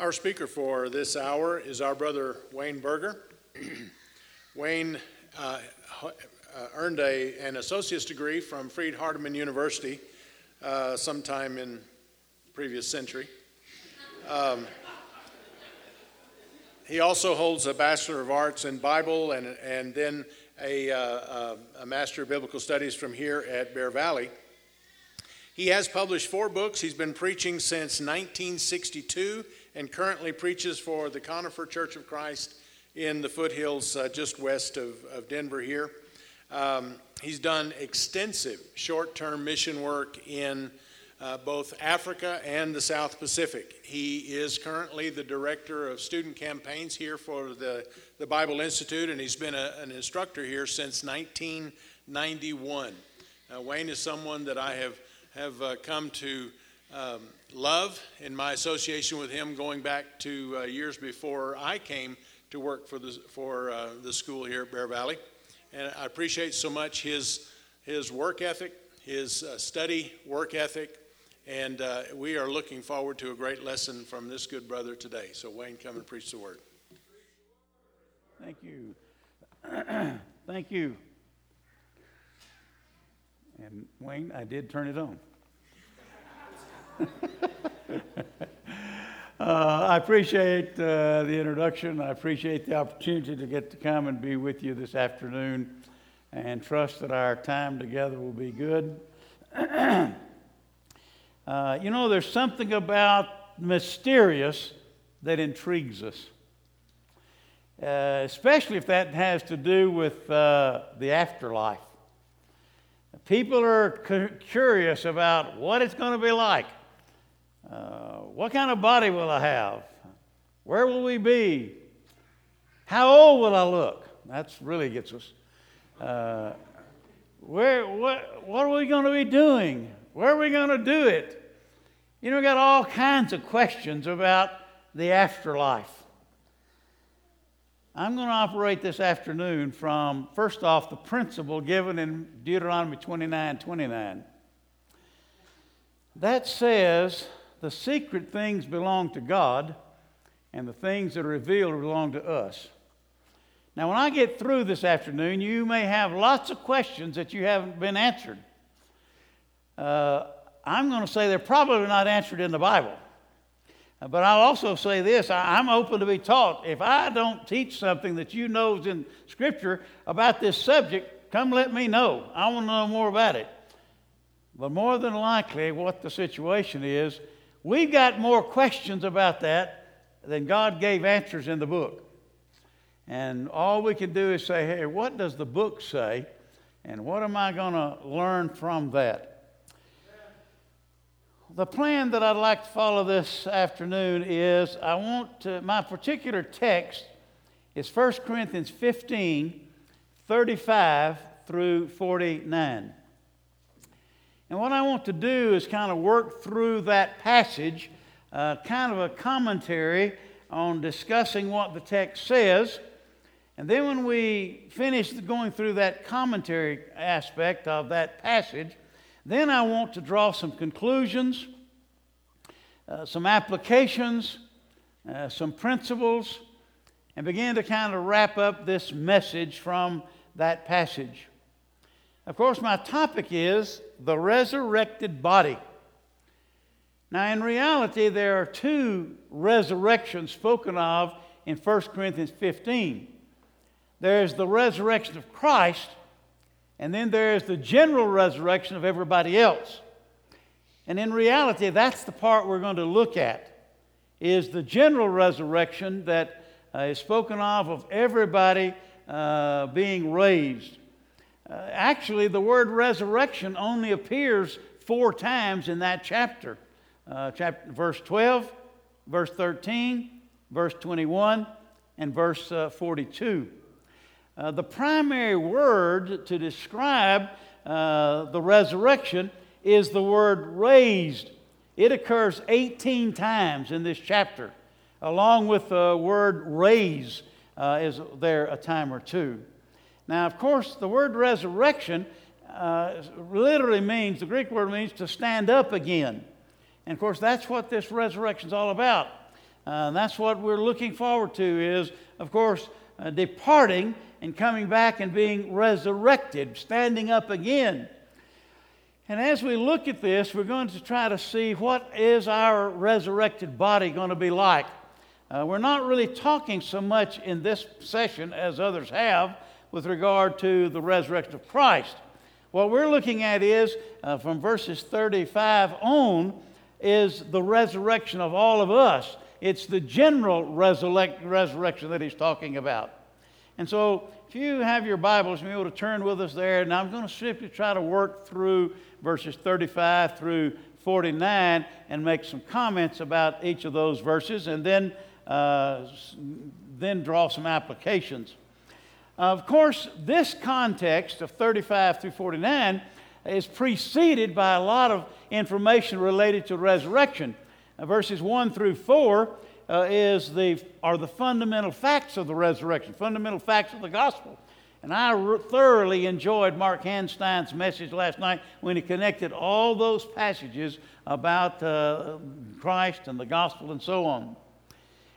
Our speaker for this hour is our brother Wayne Berger. Wayne uh, uh, earned a, an associate's degree from Freed Hardeman University uh, sometime in previous century. Um, he also holds a Bachelor of Arts in Bible and, and then a, uh, a Master of Biblical Studies from here at Bear Valley. He has published four books. He's been preaching since 1962 and currently preaches for the Conifer Church of Christ in the foothills uh, just west of, of Denver here. Um, he's done extensive short term mission work in uh, both Africa and the South Pacific. He is currently the director of student campaigns here for the, the Bible Institute, and he's been a, an instructor here since 1991. Uh, Wayne is someone that I have have uh, come to um, love in my association with him going back to uh, years before I came to work for the, for, uh, the school here at Bear Valley. And I appreciate so much his, his work ethic, his uh, study work ethic, and uh, we are looking forward to a great lesson from this good brother today. So, Wayne, come and preach the word. Thank you. Thank you. And Wayne, I did turn it on. Uh, I appreciate uh, the introduction. I appreciate the opportunity to get to come and be with you this afternoon and trust that our time together will be good. uh, you know, there's something about mysterious that intrigues us, uh, especially if that has to do with uh, the afterlife. People are curious about what it's going to be like. Uh, what kind of body will I have? Where will we be? How old will I look? That's really gets us. Uh, where, what, what are we going to be doing? Where are we going to do it? You know, we got all kinds of questions about the afterlife. I'm going to operate this afternoon from, first off, the principle given in Deuteronomy 29 29. That says the secret things belong to God, and the things that are revealed belong to us. Now, when I get through this afternoon, you may have lots of questions that you haven't been answered. Uh, I'm going to say they're probably not answered in the Bible. But I'll also say this I'm open to be taught. If I don't teach something that you know is in Scripture about this subject, come let me know. I want to know more about it. But more than likely, what the situation is, we've got more questions about that than God gave answers in the book. And all we can do is say, hey, what does the book say? And what am I going to learn from that? the plan that I'd like to follow this afternoon is I want to, my particular text is 1 Corinthians 15, 35 through 49. And what I want to do is kind of work through that passage, uh, kind of a commentary on discussing what the text says. And then when we finish going through that commentary aspect of that passage, then I want to draw some conclusions, uh, some applications, uh, some principles, and begin to kind of wrap up this message from that passage. Of course, my topic is the resurrected body. Now, in reality, there are two resurrections spoken of in 1 Corinthians 15. There's the resurrection of Christ, and then there is the general resurrection of everybody else. And in reality, that's the part we're going to look at is the general resurrection that uh, is spoken of of everybody uh, being raised. Uh, actually, the word resurrection only appears four times in that chapter. Uh, chapter verse 12, verse 13, verse 21, and verse uh, 42. Uh, the primary word to describe uh, the resurrection is the word raised. It occurs 18 times in this chapter, along with the word raise is there a time or two. Now, of course, the word resurrection uh, literally means, the Greek word means to stand up again. And of course, that's what this resurrection is all about. Uh, that's what we're looking forward to is, of course, uh, departing and coming back and being resurrected, standing up again. And as we look at this, we're going to try to see what is our resurrected body going to be like. Uh, we're not really talking so much in this session as others have with regard to the resurrection of Christ. What we're looking at is uh, from verses 35 on is the resurrection of all of us. It's the general resurrect, resurrection that he's talking about. And so, if you have your Bibles, you'll be able to turn with us there. And I'm going to simply try to work through verses 35 through 49 and make some comments about each of those verses and then, uh, then draw some applications. Of course, this context of 35 through 49 is preceded by a lot of information related to resurrection. Uh, verses 1 through 4 uh, is the, are the fundamental facts of the resurrection, fundamental facts of the gospel. And I thoroughly enjoyed Mark Hanstein's message last night when he connected all those passages about uh, Christ and the gospel and so on.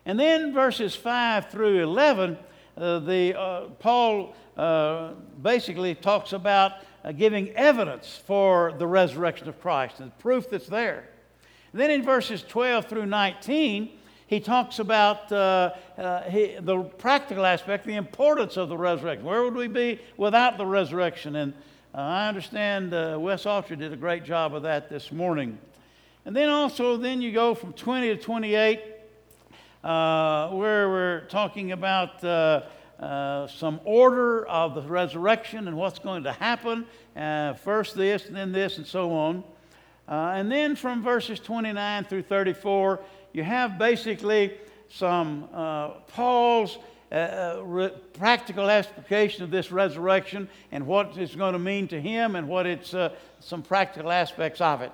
And then verses 5 through 11, uh, the, uh, Paul uh, basically talks about uh, giving evidence for the resurrection of Christ and the proof that's there. And then in verses 12 through 19, he talks about uh, he, the practical aspect, the importance of the resurrection. Where would we be without the resurrection? And I understand Wes Alter did a great job of that this morning. And then also, then you go from 20 to 28, uh, where we're talking about uh, some order of the resurrection and what's going to happen. first this, then this, and so on. and then from verses 29 through 34, you have basically some uh, Paul's uh, uh, re- practical application of this resurrection and what it's going to mean to him and what it's uh, some practical aspects of it.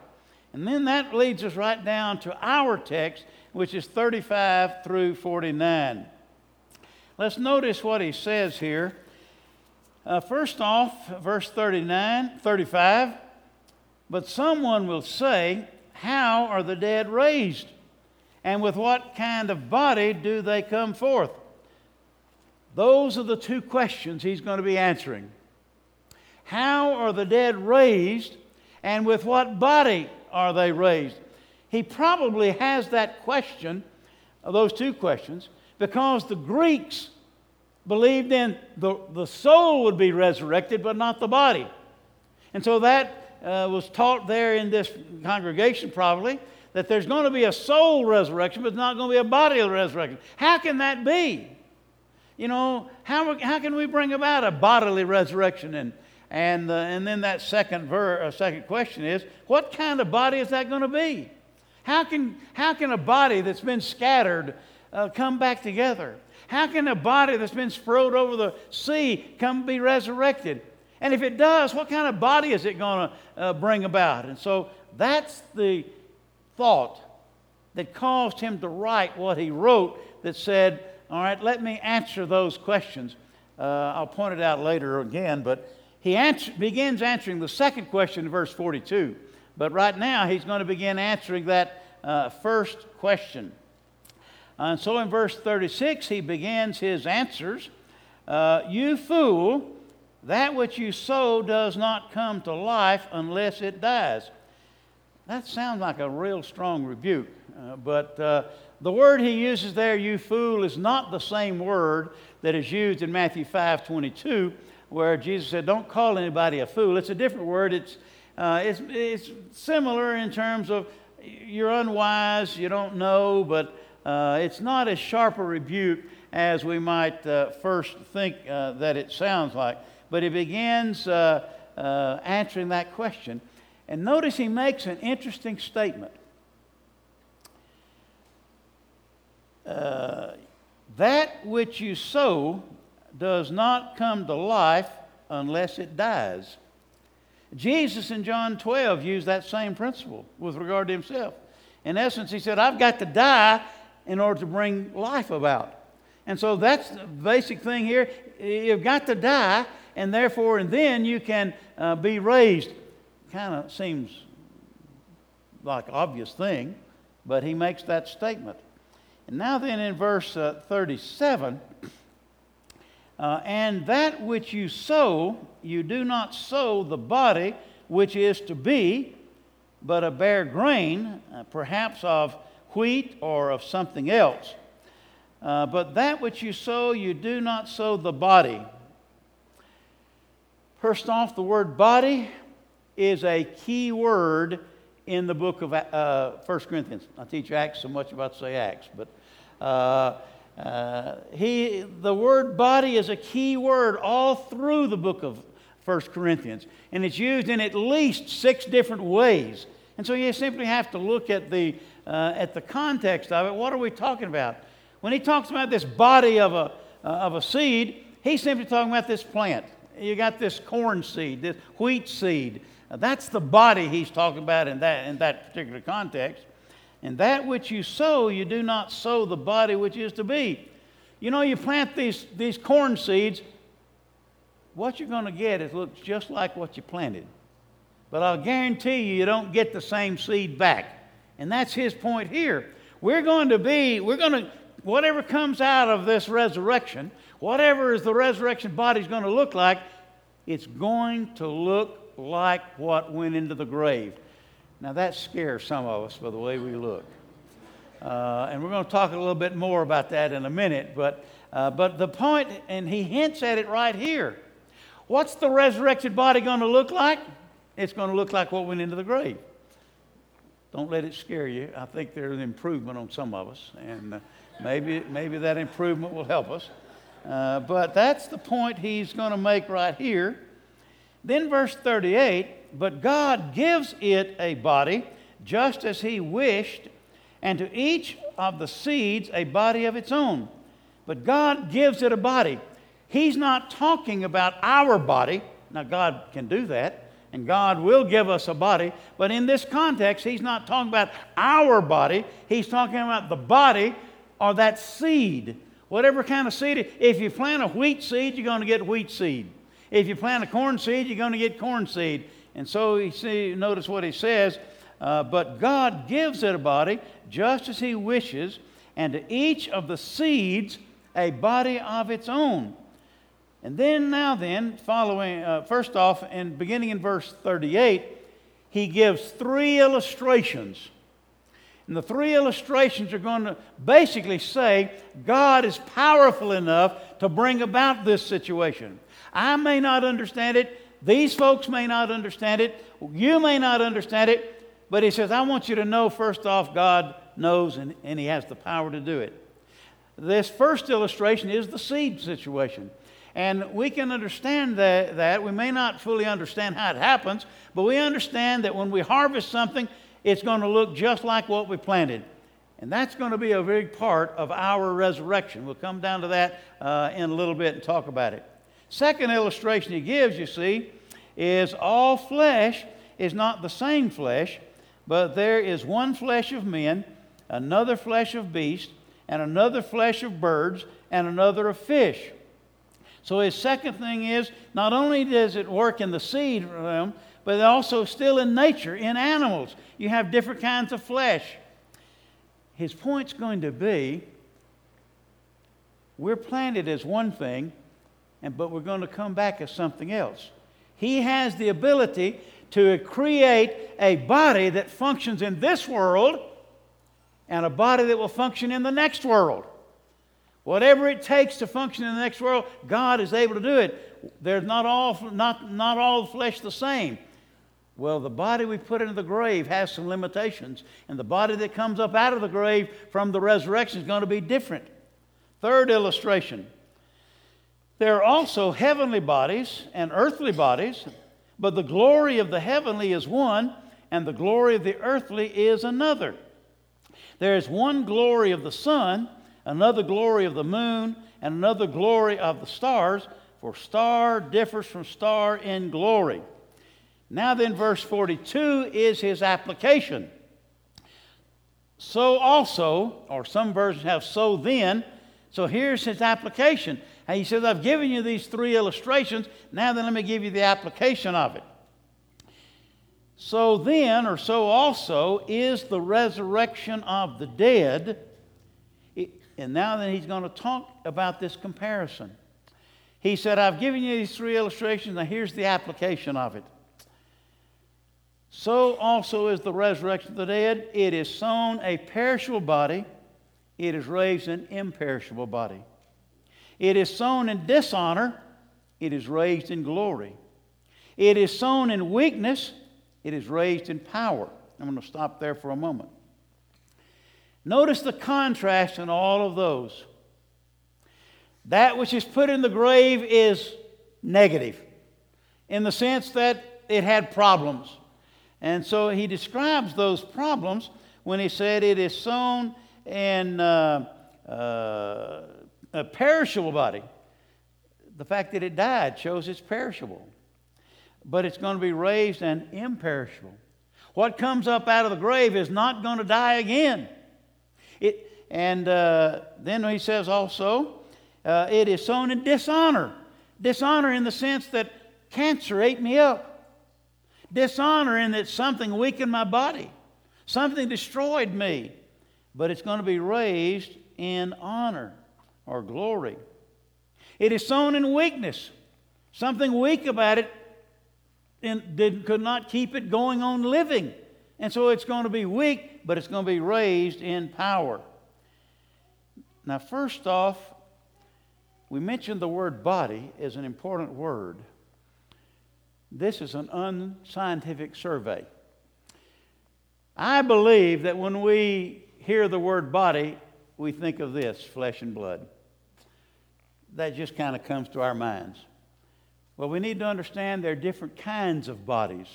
And then that leads us right down to our text, which is 35 through 49. Let's notice what he says here. Uh, first off, verse 39, 35. But someone will say, How are the dead raised? And with what kind of body do they come forth? Those are the two questions he's going to be answering. How are the dead raised, and with what body are they raised? He probably has that question, those two questions, because the Greeks believed in the, the soul would be resurrected, but not the body. And so that uh, was taught there in this congregation, probably that there's going to be a soul resurrection, but it's not going to be a body resurrection. How can that be? You know, how, how can we bring about a bodily resurrection? And, and, uh, and then that second, ver, uh, second question is what kind of body is that going to be? How can, how can a body that's been scattered uh, come back together? How can a body that's been spread over the sea come be resurrected? And if it does, what kind of body is it going to uh, bring about? And so that's the thought that caused him to write what he wrote that said, All right, let me answer those questions. Uh, I'll point it out later again, but he answer, begins answering the second question in verse 42. But right now, he's going to begin answering that uh, first question. And so in verse 36, he begins his answers uh, You fool, that which you sow does not come to life unless it dies. That sounds like a real strong rebuke, uh, but uh, the word he uses there, you fool, is not the same word that is used in Matthew 5 22, where Jesus said, Don't call anybody a fool. It's a different word. It's, uh, it's, it's similar in terms of you're unwise, you don't know, but uh, it's not as sharp a rebuke as we might uh, first think uh, that it sounds like. But he begins answering that question. And notice he makes an interesting statement. Uh, that which you sow does not come to life unless it dies. Jesus in John 12 used that same principle with regard to himself. In essence, he said, I've got to die in order to bring life about. And so that's the basic thing here. You've got to die, and therefore, and then you can uh, be raised kind of seems like obvious thing, but he makes that statement. And now, then, in verse uh, 37, uh, and that which you sow, you do not sow the body which is to be, but a bare grain, uh, perhaps of wheat or of something else. Uh, but that which you sow, you do not sow the body. First off, the word body is a key word in the book of uh, 1 Corinthians. I teach Acts so much about say Acts, but uh, he, the word body is a key word all through the book of 1 Corinthians, and it's used in at least six different ways. And so you simply have to look at the, uh, at the context of it. What are we talking about? When he talks about this body of a, uh, of a seed, he's simply talking about this plant. You got this corn seed, this wheat seed. That's the body he's talking about in that, in that particular context. And that which you sow, you do not sow the body which is to be. You know, you plant these, these corn seeds, what you're going to get is looks just like what you planted. But I'll guarantee you, you don't get the same seed back. And that's his point here. We're going to be, we're going to, whatever comes out of this resurrection, whatever is the resurrection body's going to look like, it's going to look like what went into the grave. Now, that scares some of us by the way we look. Uh, and we're going to talk a little bit more about that in a minute. But, uh, but the point, and he hints at it right here. What's the resurrected body going to look like? It's going to look like what went into the grave. Don't let it scare you. I think there's an improvement on some of us, and uh, maybe, maybe that improvement will help us. Uh, but that's the point he's going to make right here. Then, verse 38 But God gives it a body, just as He wished, and to each of the seeds a body of its own. But God gives it a body. He's not talking about our body. Now, God can do that, and God will give us a body. But in this context, He's not talking about our body. He's talking about the body or that seed. Whatever kind of seed. If you plant a wheat seed, you're going to get wheat seed. If you plant a corn seed, you're going to get corn seed. And so you see, notice what he says. Uh, but God gives it a body just as he wishes, and to each of the seeds a body of its own. And then, now then, following, uh, first off, and beginning in verse 38, he gives three illustrations. And the three illustrations are going to basically say God is powerful enough to bring about this situation. I may not understand it. These folks may not understand it. You may not understand it. But he says, I want you to know, first off, God knows and, and he has the power to do it. This first illustration is the seed situation. And we can understand that, that. We may not fully understand how it happens, but we understand that when we harvest something, it's going to look just like what we planted. And that's going to be a big part of our resurrection. We'll come down to that uh, in a little bit and talk about it. Second illustration he gives, you see, is all flesh is not the same flesh, but there is one flesh of men, another flesh of beasts, and another flesh of birds, and another of fish. So his second thing is not only does it work in the seed realm, but also still in nature, in animals. You have different kinds of flesh. His point's going to be we're planted as one thing, and, but we're going to come back as something else. He has the ability to create a body that functions in this world and a body that will function in the next world. Whatever it takes to function in the next world, God is able to do it. There's not all, not, not all flesh the same. Well, the body we put into the grave has some limitations, and the body that comes up out of the grave from the resurrection is going to be different. Third illustration there are also heavenly bodies and earthly bodies, but the glory of the heavenly is one, and the glory of the earthly is another. There is one glory of the sun, another glory of the moon, and another glory of the stars, for star differs from star in glory. Now, then, verse 42 is his application. So also, or some versions have so then, so here's his application. And he says, I've given you these three illustrations. Now then, let me give you the application of it. So then, or so also, is the resurrection of the dead. And now then he's going to talk about this comparison. He said, I've given you these three illustrations. Now here's the application of it. So also is the resurrection of the dead. It is sown a perishable body, it is raised an imperishable body. It is sown in dishonor, it is raised in glory. It is sown in weakness, it is raised in power. I'm going to stop there for a moment. Notice the contrast in all of those. That which is put in the grave is negative in the sense that it had problems. And so he describes those problems when he said it is sown in uh, uh, a perishable body. The fact that it died shows it's perishable, but it's going to be raised and imperishable. What comes up out of the grave is not going to die again. It, and uh, then he says also, uh, it is sown in dishonor. Dishonor in the sense that cancer ate me up. Dishonor in that something weakened my body, something destroyed me, but it's going to be raised in honor or glory. It is sown in weakness, something weak about it and did, could not keep it going on living. And so it's going to be weak, but it's going to be raised in power. Now, first off, we mentioned the word body as an important word. This is an unscientific survey. I believe that when we hear the word body, we think of this flesh and blood. That just kind of comes to our minds. Well, we need to understand there are different kinds of bodies.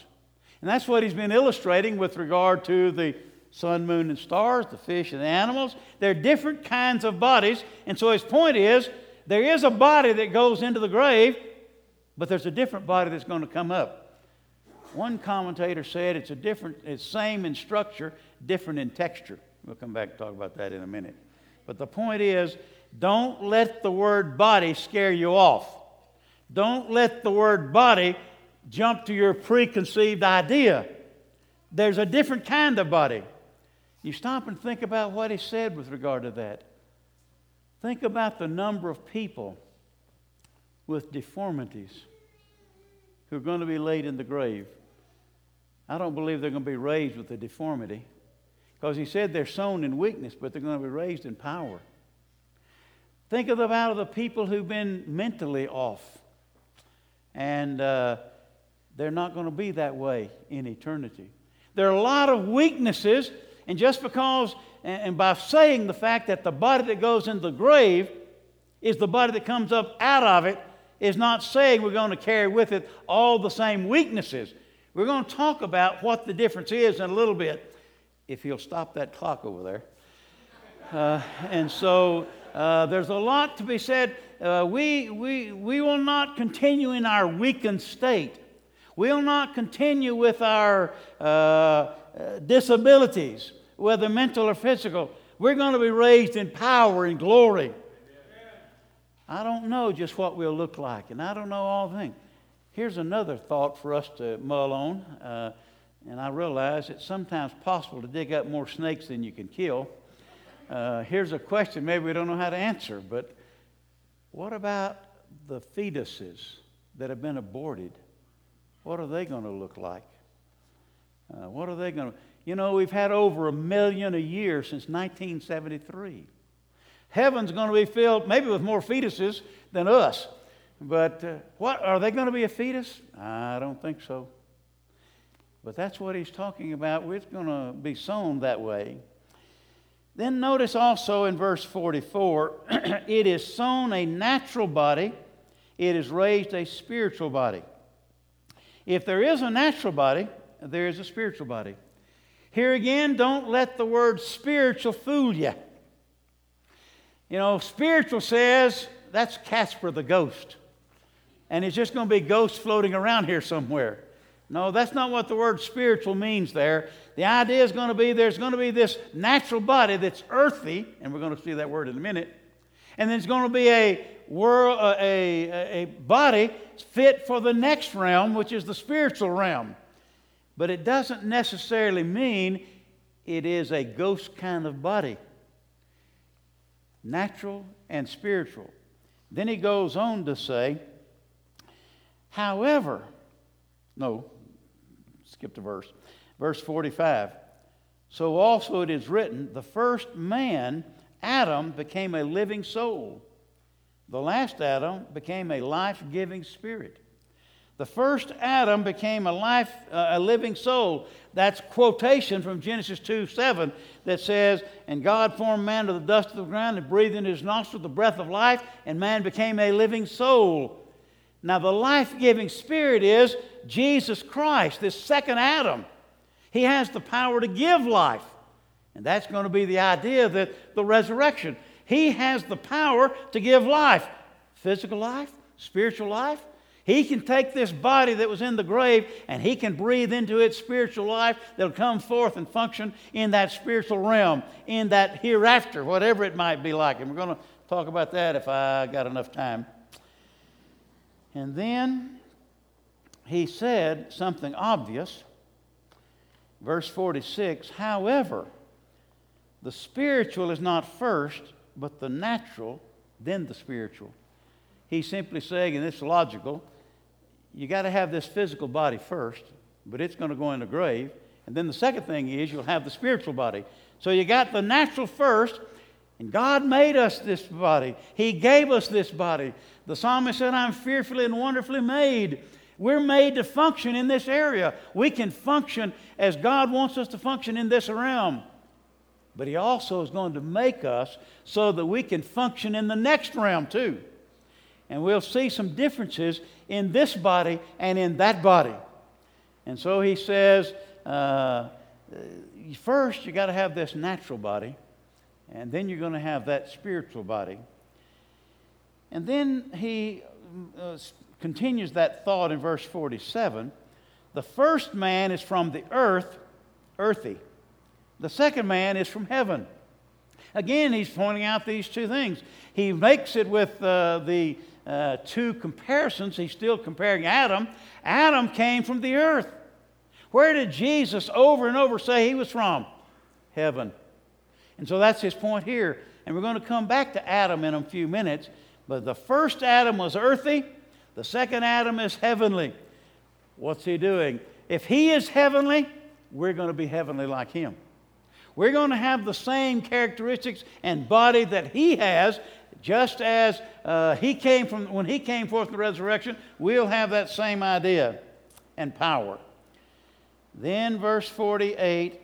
And that's what he's been illustrating with regard to the sun, moon, and stars, the fish and the animals. There are different kinds of bodies. And so his point is there is a body that goes into the grave, but there's a different body that's going to come up. One commentator said it's a different, it's same in structure, different in texture. We'll come back and talk about that in a minute. But the point is, don't let the word body scare you off. Don't let the word body jump to your preconceived idea. There's a different kind of body. You stop and think about what he said with regard to that. Think about the number of people with deformities who are going to be laid in the grave. I don't believe they're going to be raised with a deformity because he said they're sown in weakness, but they're going to be raised in power. Think of the, about the people who've been mentally off, and uh, they're not going to be that way in eternity. There are a lot of weaknesses, and just because, and by saying the fact that the body that goes into the grave is the body that comes up out of it, is not saying we're going to carry with it all the same weaknesses. We're going to talk about what the difference is in a little bit, if you'll stop that clock over there. Uh, and so uh, there's a lot to be said. Uh, we, we, we will not continue in our weakened state. We'll not continue with our uh, uh, disabilities, whether mental or physical. We're going to be raised in power and glory. I don't know just what we'll look like, and I don't know all things. Here's another thought for us to mull on, uh, and I realize it's sometimes possible to dig up more snakes than you can kill. Uh, here's a question maybe we don't know how to answer, but what about the fetuses that have been aborted? What are they going to look like? Uh, what are they going to? You know, we've had over a million a year since 1973. Heaven's going to be filled maybe with more fetuses than us. But uh, what are they going to be a fetus? I don't think so. But that's what he's talking about. We're going to be sown that way. Then notice also in verse 44 it is sown a natural body, it is raised a spiritual body. If there is a natural body, there is a spiritual body. Here again, don't let the word spiritual fool you. You know, spiritual says that's Casper the ghost. And it's just going to be ghosts floating around here somewhere. No, that's not what the word spiritual means there. The idea is going to be there's going to be this natural body that's earthy, and we're going to see that word in a minute. And there's going to be a, world, uh, a, a, a body fit for the next realm, which is the spiritual realm. But it doesn't necessarily mean it is a ghost kind of body. natural and spiritual. Then he goes on to say, however, no, skip a verse, verse 45. So also it is written, the first man, Adam, became a living soul. The last Adam became a life giving spirit. The first Adam became a life, uh, a living soul. That's quotation from Genesis 2 7 that says, And God formed man of the dust of the ground and breathed in his nostrils the breath of life, and man became a living soul. Now, the life giving spirit is Jesus Christ, this second Adam. He has the power to give life. And that's going to be the idea that the resurrection. He has the power to give life physical life, spiritual life. He can take this body that was in the grave and he can breathe into it spiritual life that'll come forth and function in that spiritual realm, in that hereafter, whatever it might be like. And we're going to talk about that if I got enough time. And then he said something obvious. Verse 46 However, the spiritual is not first, but the natural, then the spiritual. He's simply saying, and it's logical, you got to have this physical body first, but it's going to go in the grave. And then the second thing is you'll have the spiritual body. So you got the natural first, and God made us this body. He gave us this body. The psalmist said, I'm fearfully and wonderfully made. We're made to function in this area. We can function as God wants us to function in this realm. But He also is going to make us so that we can function in the next realm too. And we'll see some differences in this body and in that body. And so He says, uh, first, you got to have this natural body, and then you're going to have that spiritual body. And then He uh, continues that thought in verse 47. The first man is from the earth, earthy. The second man is from heaven. Again, he's pointing out these two things. He makes it with uh, the uh, two comparisons. He's still comparing Adam. Adam came from the earth. Where did Jesus over and over say he was from? Heaven. And so that's his point here. And we're going to come back to Adam in a few minutes. But the first Adam was earthy, the second Adam is heavenly. What's he doing? If he is heavenly, we're going to be heavenly like him. We're going to have the same characteristics and body that he has, just as uh, he came from when he came forth in the resurrection. We'll have that same idea and power. Then, verse 48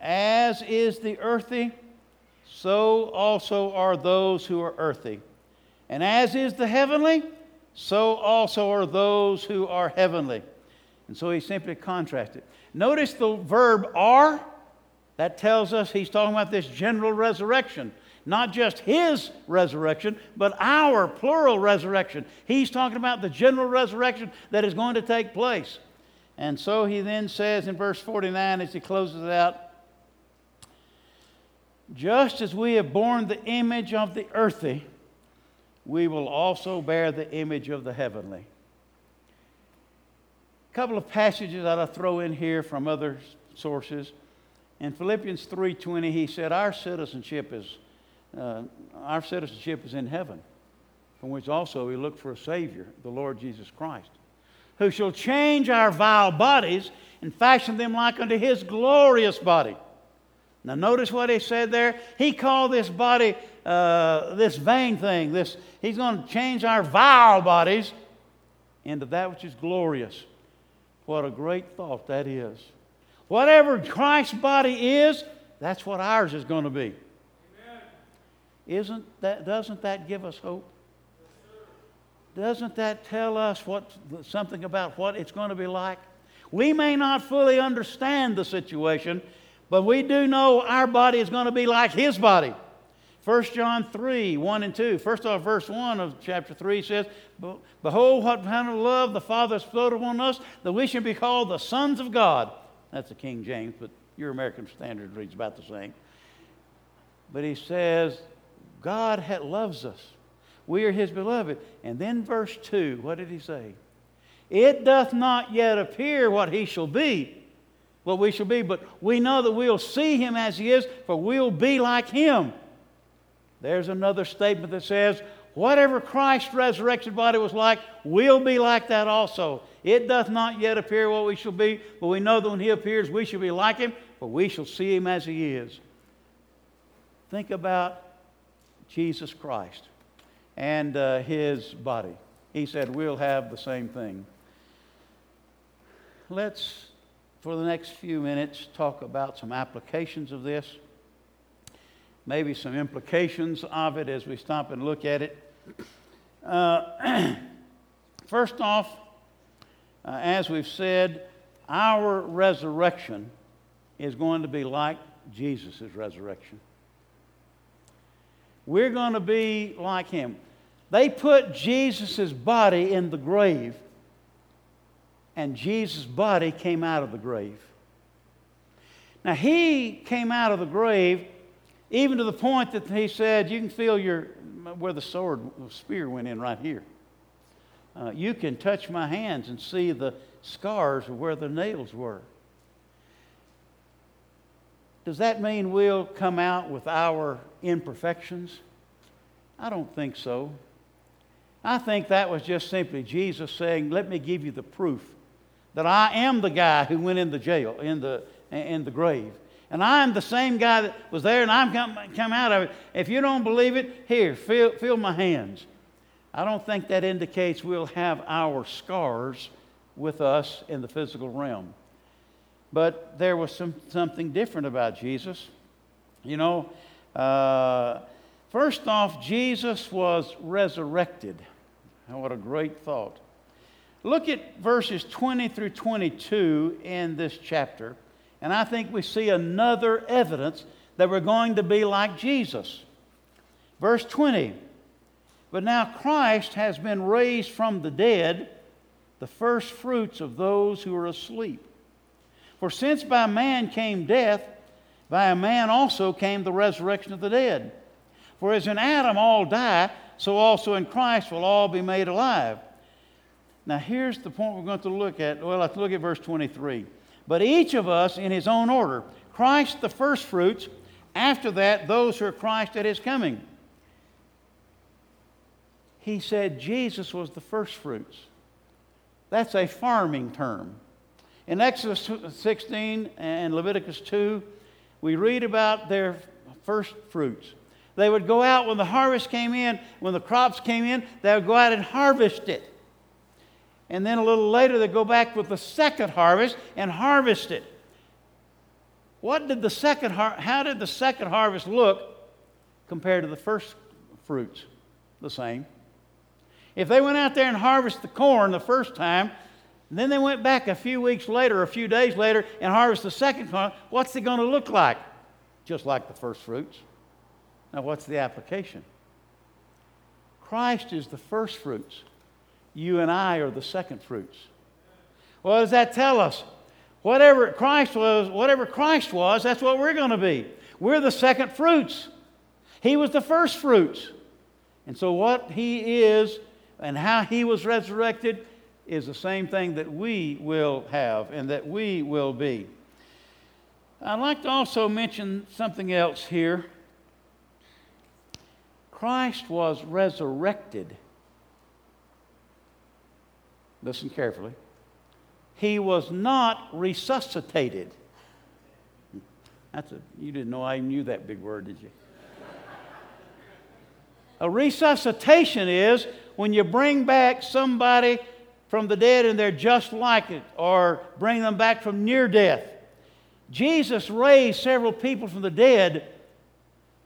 As is the earthy, so also are those who are earthy. And as is the heavenly, so also are those who are heavenly. And so he simply contrasted. Notice the verb are. That tells us he's talking about this general resurrection. Not just his resurrection, but our plural resurrection. He's talking about the general resurrection that is going to take place. And so he then says in verse 49 as he closes it out just as we have borne the image of the earthy, we will also bear the image of the heavenly. A couple of passages that I throw in here from other sources. In Philippians 3:20, he said, "Our citizenship is uh, our citizenship is in heaven, from which also we look for a Savior, the Lord Jesus Christ, who shall change our vile bodies and fashion them like unto His glorious body." Now, notice what he said there. He called this body uh, this vain thing. This, he's going to change our vile bodies into that which is glorious. What a great thought that is. Whatever Christ's body is, that's what ours is going to be. Isn't that, doesn't that give us hope? Doesn't that tell us what, something about what it's going to be like? We may not fully understand the situation, but we do know our body is going to be like His body. 1 John 3, 1 and 2. First off, verse 1 of chapter 3 says, Behold, what kind of love the Father has bestowed upon us, that we should be called the sons of God. That's the King James, but your American Standard reads about the same. But he says, God loves us. We are his beloved. And then verse 2, what did he say? It doth not yet appear what he shall be, what we shall be, but we know that we'll see him as he is, for we'll be like him There's another statement that says, Whatever Christ's resurrection body was like, will be like that also. It doth not yet appear what we shall be, but we know that when he appears, we shall be like him, for we shall see him as he is. Think about Jesus Christ and uh, his body. He said, We'll have the same thing. Let's, for the next few minutes, talk about some applications of this, maybe some implications of it as we stop and look at it. Uh, first off, uh, as we've said, our resurrection is going to be like Jesus' resurrection. We're going to be like him. They put Jesus' body in the grave, and Jesus' body came out of the grave. Now, he came out of the grave even to the point that he said, You can feel your, where the sword, spear went in right here. Uh, you can touch my hands and see the scars of where the nails were. Does that mean we'll come out with our imperfections? I don't think so. I think that was just simply Jesus saying, Let me give you the proof that I am the guy who went in the jail, in the, in the grave. And I'm the same guy that was there and I'm come, come out of it. If you don't believe it, here, feel, feel my hands. I don't think that indicates we'll have our scars with us in the physical realm. But there was some, something different about Jesus. You know, uh, first off, Jesus was resurrected. what a great thought. Look at verses 20 through 22 in this chapter, and I think we see another evidence that we're going to be like Jesus. Verse 20 But now Christ has been raised from the dead, the first fruits of those who are asleep. For since by man came death, by a man also came the resurrection of the dead. For as in Adam all die, so also in Christ will all be made alive. Now, here's the point we're going to look at. Well, let's look at verse 23. But each of us in his own order Christ the firstfruits, after that, those who are Christ at his coming. He said Jesus was the firstfruits. That's a farming term. In Exodus 16 and Leviticus 2, we read about their first fruits. They would go out when the harvest came in, when the crops came in, they would go out and harvest it. And then a little later, they'd go back with the second harvest and harvest it. What did the second har- how did the second harvest look compared to the first fruits? The same. If they went out there and harvested the corn the first time, then they went back a few weeks later, a few days later, and harvested the second corn, what's it going to look like? Just like the first fruits. Now, what's the application? Christ is the first fruits. You and I are the second fruits. What does that tell us? Whatever Christ was, whatever Christ was, that's what we're going to be. We're the second fruits. He was the first fruits. And so what he is and how he was resurrected is the same thing that we will have and that we will be. I'd like to also mention something else here. Christ was resurrected. Listen carefully. He was not resuscitated. That's a, you didn't know I knew that big word, did you? a resuscitation is when you bring back somebody from the dead and they're just like it, or bring them back from near death. Jesus raised several people from the dead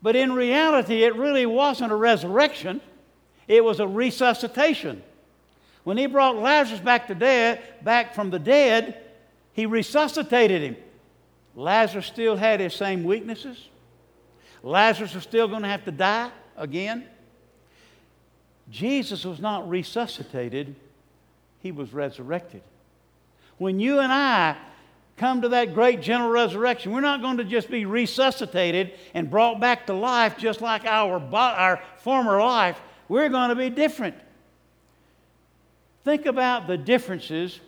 but in reality, it really wasn't a resurrection, it was a resuscitation. When he brought Lazarus back to dead, back from the dead, he resuscitated him. Lazarus still had his same weaknesses. Lazarus was still going to have to die again. Jesus was not resuscitated, he was resurrected. When you and I come to that great general resurrection, we're not going to just be resuscitated and brought back to life just like our, our former life. We're going to be different. Think about the differences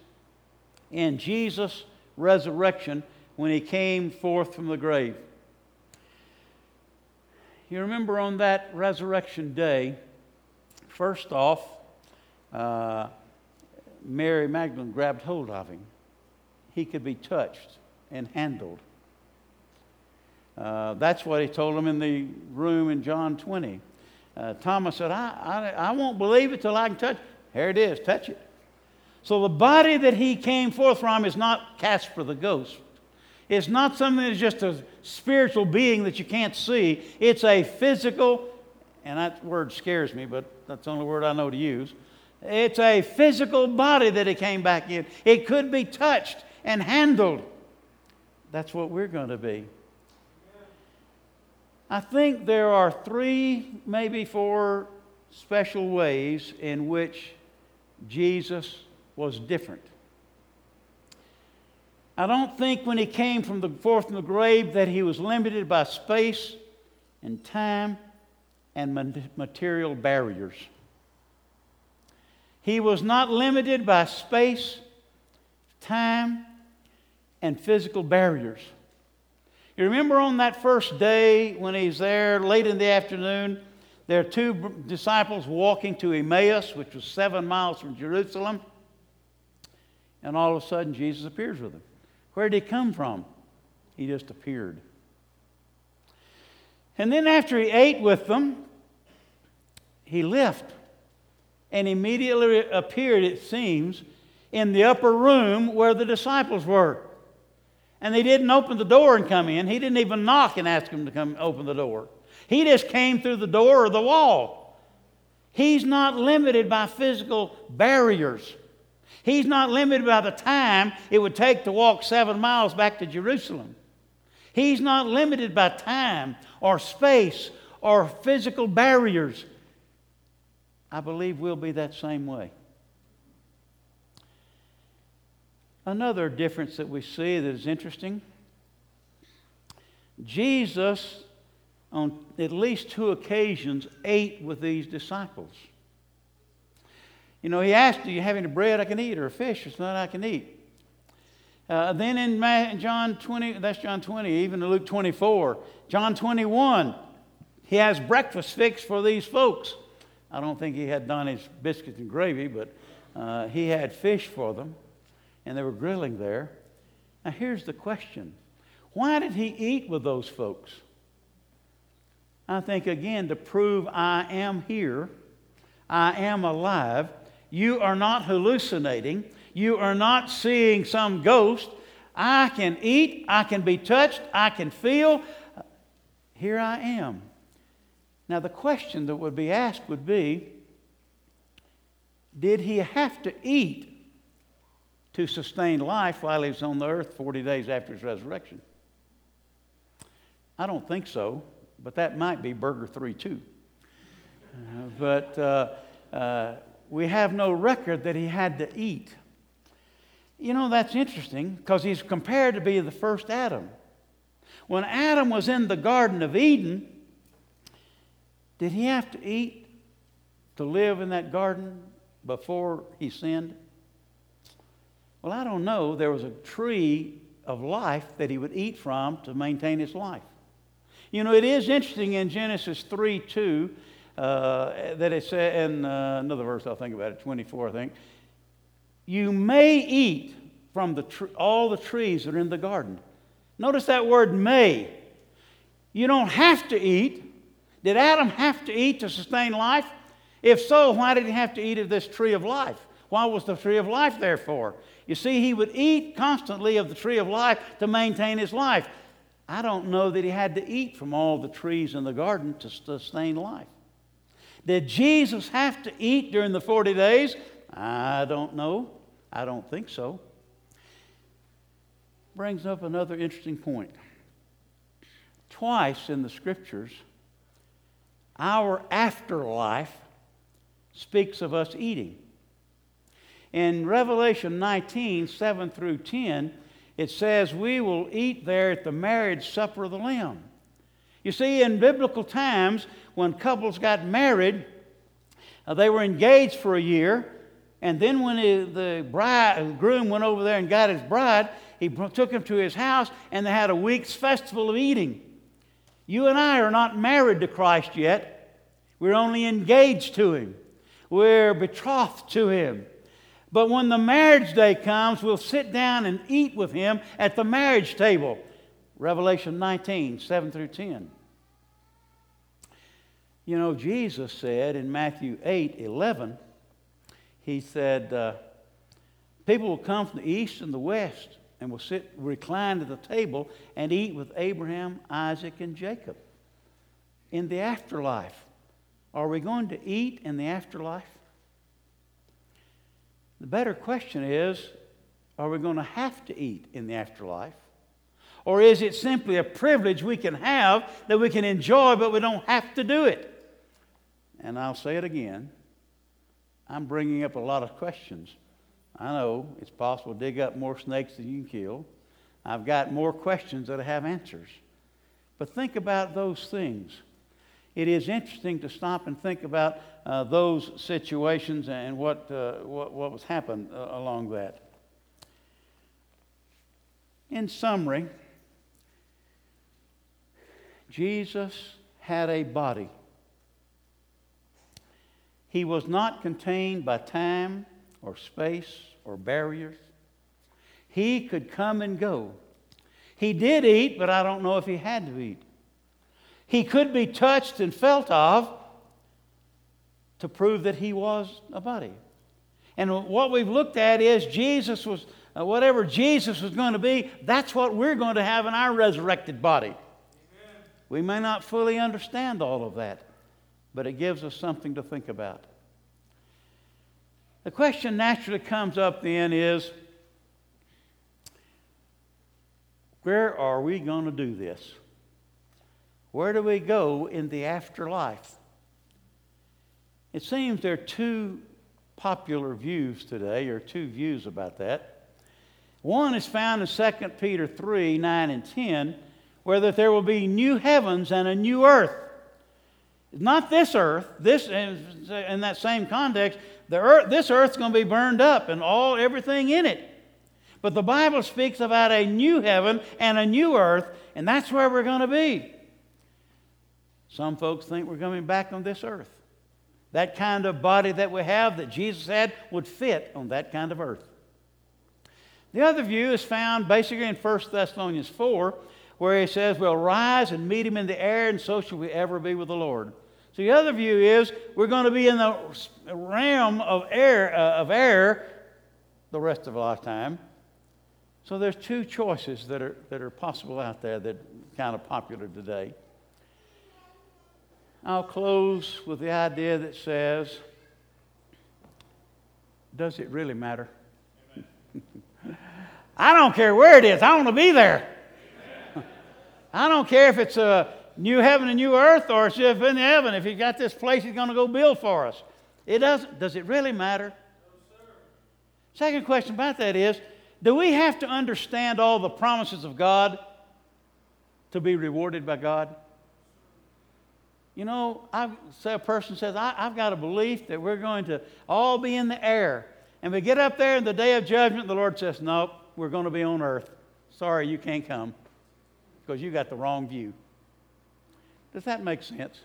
in Jesus' resurrection when he came forth from the grave. You remember on that resurrection day, first off, uh, Mary Magdalene grabbed hold of him. He could be touched and handled. Uh, that's what he told him in the room in John 20. Uh, Thomas said, I, I, I won't believe it till I can touch it. Here it is, touch it. So the body that he came forth from is not Casper the ghost. It's not something that's just a spiritual being that you can't see. It's a physical, and that word scares me, but that's the only word I know to use. It's a physical body that it came back in. It could be touched and handled. That's what we're going to be. I think there are three, maybe four special ways in which Jesus was different. I don't think when he came from the forth from the grave that he was limited by space and time and material barriers. He was not limited by space, time, and physical barriers. You remember on that first day when he's there late in the afternoon, there are two disciples walking to Emmaus, which was seven miles from Jerusalem. And all of a sudden, Jesus appears with them. Where did he come from? He just appeared. And then after he ate with them, he left and immediately appeared, it seems, in the upper room where the disciples were. And they didn't open the door and come in. He didn't even knock and ask them to come open the door. He just came through the door or the wall. He's not limited by physical barriers. He's not limited by the time it would take to walk seven miles back to Jerusalem. He's not limited by time or space or physical barriers. I believe we'll be that same way. Another difference that we see that is interesting Jesus, on at least two occasions, ate with these disciples. You know, he asked, Do you have any bread I can eat or fish or something I can eat? Uh, then in John 20, that's John 20, even in Luke 24, John 21, he has breakfast fixed for these folks. I don't think he had done his biscuits and gravy, but uh, he had fish for them and they were grilling there. Now, here's the question why did he eat with those folks? I think, again, to prove I am here, I am alive. You are not hallucinating, you are not seeing some ghost. I can eat, I can be touched, I can feel. Here I am. Now, the question that would be asked would be Did he have to eat to sustain life while he was on the earth 40 days after his resurrection? I don't think so, but that might be Burger 3 too. Uh, but uh, uh, we have no record that he had to eat. You know, that's interesting because he's compared to be the first Adam. When Adam was in the Garden of Eden, did he have to eat to live in that garden before he sinned? Well, I don't know. There was a tree of life that he would eat from to maintain his life. You know, it is interesting in Genesis 3 2 uh, that it said, in uh, another verse I'll think about it, 24, I think. You may eat from the tr- all the trees that are in the garden. Notice that word may. You don't have to eat. Did Adam have to eat to sustain life? If so, why did he have to eat of this tree of life? Why was the tree of life there for? You see, he would eat constantly of the tree of life to maintain his life. I don't know that he had to eat from all the trees in the garden to sustain life. Did Jesus have to eat during the 40 days? I don't know. I don't think so. Brings up another interesting point. Twice in the scriptures, our afterlife speaks of us eating. In Revelation 19, 7 through 10, it says, We will eat there at the marriage supper of the Lamb. You see, in biblical times, when couples got married, uh, they were engaged for a year, and then when the bride, groom went over there and got his bride, he took him to his house, and they had a week's festival of eating. You and I are not married to Christ yet. We're only engaged to Him. We're betrothed to Him. But when the marriage day comes, we'll sit down and eat with Him at the marriage table. Revelation 19, 7 through 10. You know, Jesus said in Matthew 8, 11, He said, uh, People will come from the east and the west and will sit, recline at the table and eat with Abraham, Isaac, and Jacob in the afterlife. Are we going to eat in the afterlife? The better question is are we going to have to eat in the afterlife? Or is it simply a privilege we can have that we can enjoy, but we don't have to do it? And I'll say it again I'm bringing up a lot of questions. I know it's possible to dig up more snakes than you can kill. I've got more questions that I have answers. But think about those things. It is interesting to stop and think about uh, those situations and what, uh, what, what was happened uh, along that. In summary, Jesus had a body. He was not contained by time or space or barriers. He could come and go. He did eat, but I don't know if he had to eat. He could be touched and felt of to prove that he was a body. And what we've looked at is Jesus was, uh, whatever Jesus was going to be, that's what we're going to have in our resurrected body. Amen. We may not fully understand all of that, but it gives us something to think about. The question naturally comes up then is where are we going to do this? Where do we go in the afterlife? It seems there are two popular views today, or two views about that. One is found in 2 Peter 3 9 and 10, where that there will be new heavens and a new earth. Not this earth, this in that same context, the earth, this earth's going to be burned up and all everything in it. But the Bible speaks about a new heaven and a new earth, and that's where we're going to be. Some folks think we're coming back on this earth. That kind of body that we have that Jesus had would fit on that kind of earth. The other view is found basically in 1 Thessalonians 4, where he says, We'll rise and meet him in the air, and so shall we ever be with the Lord. So the other view is we're going to be in the realm of air, uh, of air the rest of our lifetime. So there's two choices that are, that are possible out there that are kind of popular today. I'll close with the idea that says, does it really matter? I don't care where it is. I want to be there. I don't care if it's a new heaven and new earth, or it's if in heaven, if he's got this place he's going to go build for us. It doesn't, does it really matter? No, Second question about that is do we have to understand all the promises of God to be rewarded by God? You know, I say a person says, I, have got a belief that we're going to all be in the air. And we get up there in the day of judgment, the Lord says, Nope, we're going to be on earth. Sorry, you can't come because you got the wrong view. Does that make sense?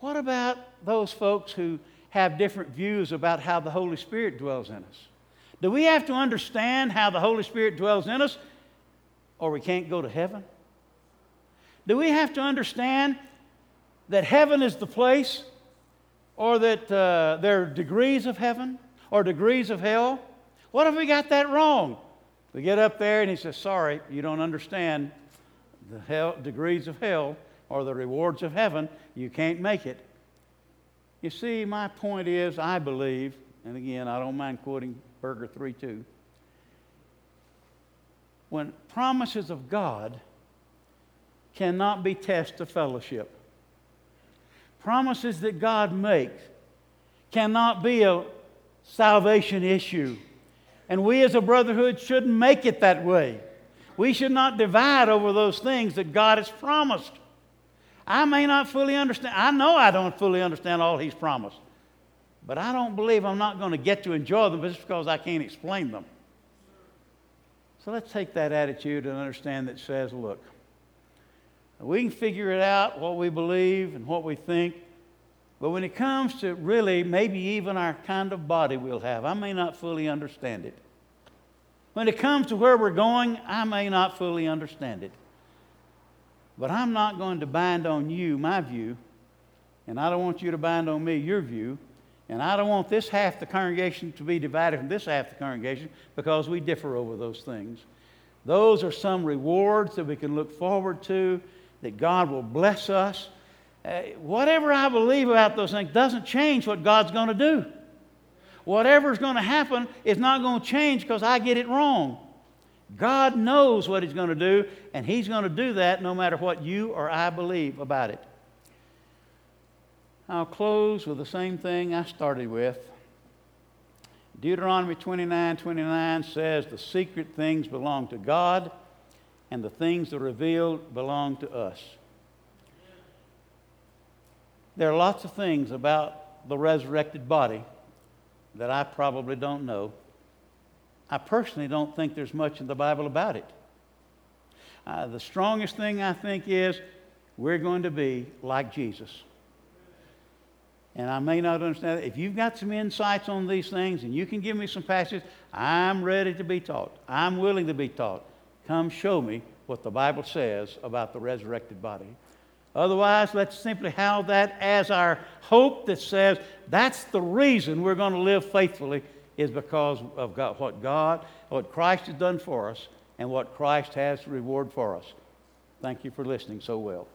What about those folks who have different views about how the Holy Spirit dwells in us? Do we have to understand how the Holy Spirit dwells in us or we can't go to heaven? Do we have to understand that heaven is the place or that uh, there are degrees of heaven or degrees of hell? What if we got that wrong? We get up there and he says, Sorry, you don't understand the hell, degrees of hell or the rewards of heaven, you can't make it. You see, my point is, I believe, and again, I don't mind quoting Berger 3 2. When promises of God cannot be test of fellowship, promises that God makes cannot be a salvation issue. And we as a brotherhood shouldn't make it that way. We should not divide over those things that God has promised. I may not fully understand. I know I don't fully understand all He's promised. But I don't believe I'm not going to get to enjoy them just because I can't explain them. So let's take that attitude and understand that says, look, We can figure it out, what we believe and what we think. But when it comes to really maybe even our kind of body we'll have, I may not fully understand it. When it comes to where we're going, I may not fully understand it. But I'm not going to bind on you my view, and I don't want you to bind on me your view, and I don't want this half the congregation to be divided from this half the congregation because we differ over those things. Those are some rewards that we can look forward to, that God will bless us. Uh, whatever I believe about those things doesn't change what God's going to do. Whatever's going to happen is not going to change because I get it wrong. God knows what He's going to do, and He's going to do that no matter what you or I believe about it. I'll close with the same thing I started with. Deuteronomy 29 29 says, The secret things belong to God, and the things that are revealed belong to us. There are lots of things about the resurrected body that I probably don't know. I personally don't think there's much in the Bible about it. Uh, the strongest thing I think is we're going to be like Jesus. And I may not understand it. If you've got some insights on these things and you can give me some passages, I'm ready to be taught. I'm willing to be taught. Come show me what the Bible says about the resurrected body. Otherwise, let's simply have that as our hope that says that's the reason we're going to live faithfully is because of God, what God, what Christ has done for us, and what Christ has to reward for us. Thank you for listening so well.